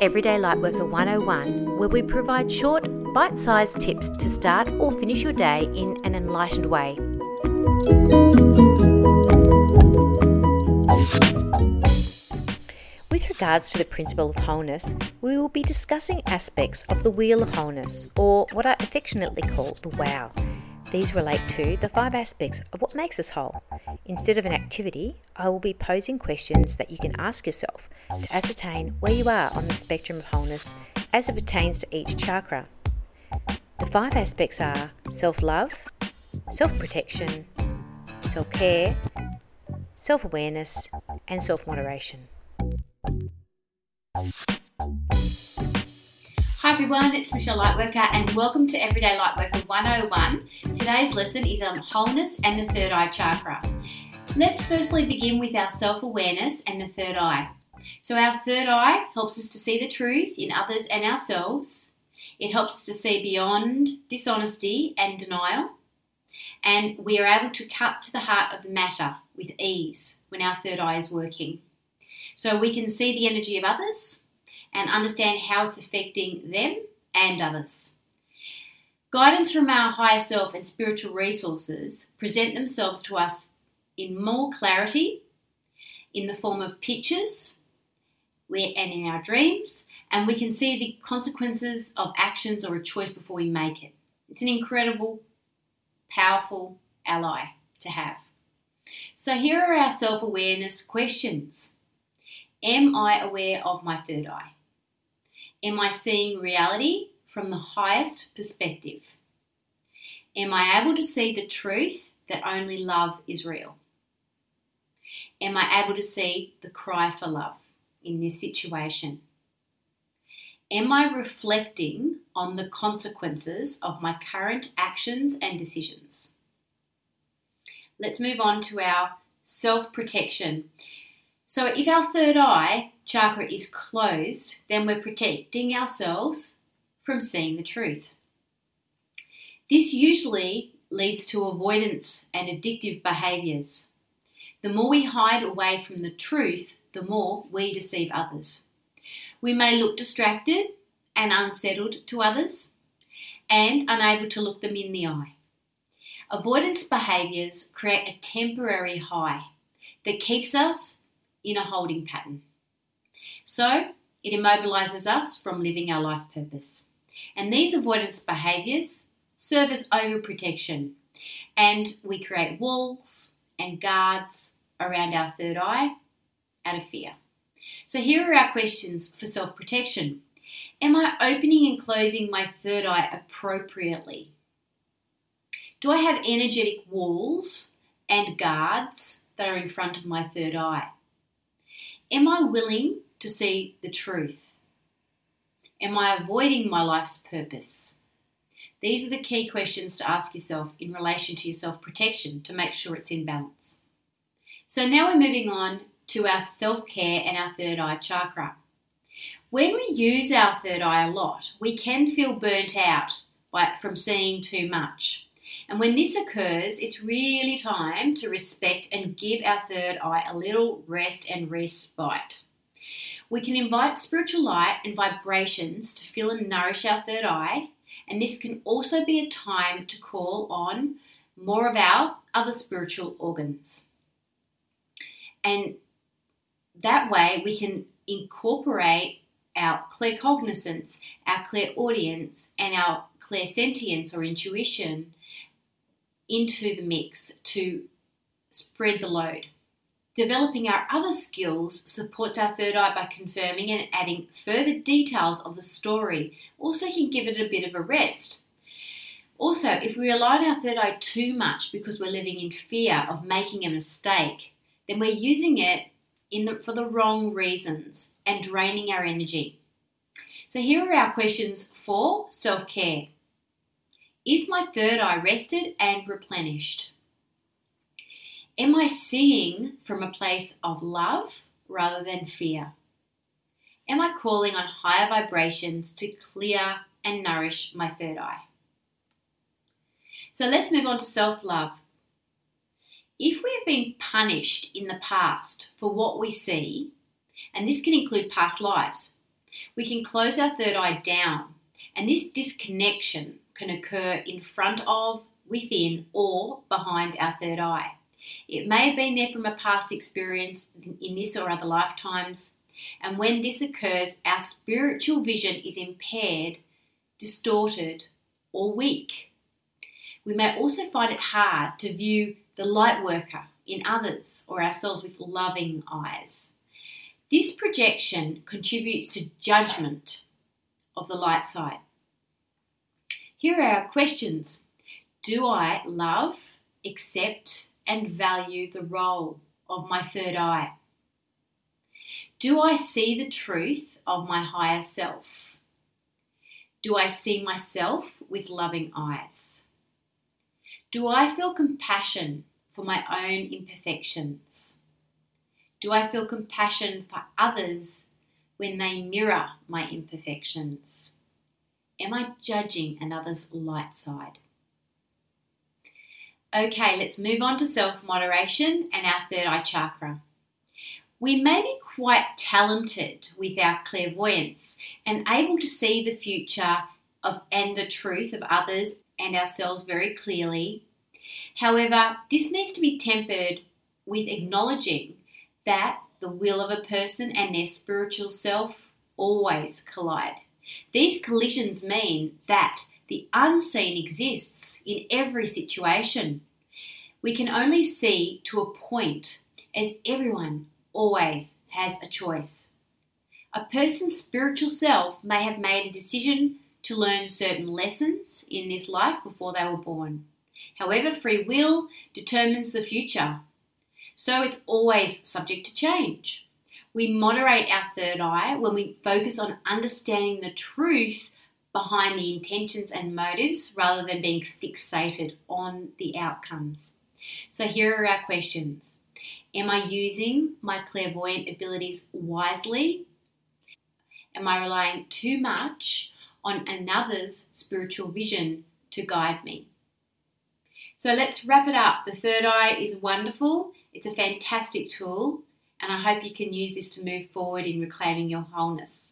Everyday Lightworker 101, where we provide short, bite sized tips to start or finish your day in an enlightened way. With regards to the principle of wholeness, we will be discussing aspects of the Wheel of Wholeness, or what I affectionately call the WOW. These relate to the five aspects of what makes us whole. Instead of an activity, I will be posing questions that you can ask yourself to ascertain where you are on the spectrum of wholeness as it pertains to each chakra. The five aspects are self love, self protection, self care, self awareness, and self moderation. Hi everyone, it's Michelle Lightworker and welcome to Everyday Lightworker 101. Today's lesson is on wholeness and the third eye chakra. Let's firstly begin with our self awareness and the third eye. So, our third eye helps us to see the truth in others and ourselves. It helps us to see beyond dishonesty and denial. And we are able to cut to the heart of the matter with ease when our third eye is working. So, we can see the energy of others and understand how it's affecting them and others. Guidance from our higher self and spiritual resources present themselves to us in more clarity in the form of pictures and in our dreams, and we can see the consequences of actions or a choice before we make it. It's an incredible, powerful ally to have. So, here are our self awareness questions Am I aware of my third eye? Am I seeing reality from the highest perspective? Am I able to see the truth that only love is real? Am I able to see the cry for love in this situation? Am I reflecting on the consequences of my current actions and decisions? Let's move on to our self protection. So, if our third eye chakra is closed, then we're protecting ourselves from seeing the truth. This usually leads to avoidance and addictive behaviours. The more we hide away from the truth, the more we deceive others. We may look distracted and unsettled to others and unable to look them in the eye. Avoidance behaviours create a temporary high that keeps us in a holding pattern. So, it immobilizes us from living our life purpose. And these avoidance behaviors serve as overprotection, and we create walls and guards around our third eye out of fear. So, here are our questions for self protection Am I opening and closing my third eye appropriately? Do I have energetic walls and guards that are in front of my third eye? Am I willing to see the truth? Am I avoiding my life's purpose? These are the key questions to ask yourself in relation to your self protection to make sure it's in balance. So now we're moving on to our self care and our third eye chakra. When we use our third eye a lot, we can feel burnt out by, from seeing too much. And when this occurs, it's really time to respect and give our third eye a little rest and respite. We can invite spiritual light and vibrations to fill and nourish our third eye, and this can also be a time to call on more of our other spiritual organs. And that way we can incorporate our claircognizance, our clairaudience, and our clairsentience or intuition into the mix to spread the load. Developing our other skills supports our third eye by confirming and adding further details of the story. Also, can give it a bit of a rest. Also, if we rely on our third eye too much because we're living in fear of making a mistake, then we're using it the, for the wrong reasons and draining our energy. So, here are our questions for self care Is my third eye rested and replenished? Am I seeing from a place of love rather than fear? Am I calling on higher vibrations to clear and nourish my third eye? So let's move on to self love. If we have been punished in the past for what we see, and this can include past lives, We can close our third eye down, and this disconnection can occur in front of, within, or behind our third eye. It may have been there from a past experience in this or other lifetimes, and when this occurs, our spiritual vision is impaired, distorted, or weak. We may also find it hard to view the light worker in others or ourselves with loving eyes. This projection contributes to judgment of the light side. Here are our questions Do I love, accept, and value the role of my third eye? Do I see the truth of my higher self? Do I see myself with loving eyes? Do I feel compassion for my own imperfections? Do I feel compassion for others when they mirror my imperfections? Am I judging another's light side? Okay, let's move on to self moderation and our third eye chakra. We may be quite talented with our clairvoyance and able to see the future of and the truth of others and ourselves very clearly. However, this needs to be tempered with acknowledging that the will of a person and their spiritual self always collide. These collisions mean that the unseen exists in every situation. We can only see to a point, as everyone always has a choice. A person's spiritual self may have made a decision to learn certain lessons in this life before they were born. However, free will determines the future, so it's always subject to change. We moderate our third eye when we focus on understanding the truth behind the intentions and motives rather than being fixated on the outcomes. So, here are our questions Am I using my clairvoyant abilities wisely? Am I relying too much on another's spiritual vision to guide me? So let's wrap it up. The third eye is wonderful, it's a fantastic tool, and I hope you can use this to move forward in reclaiming your wholeness.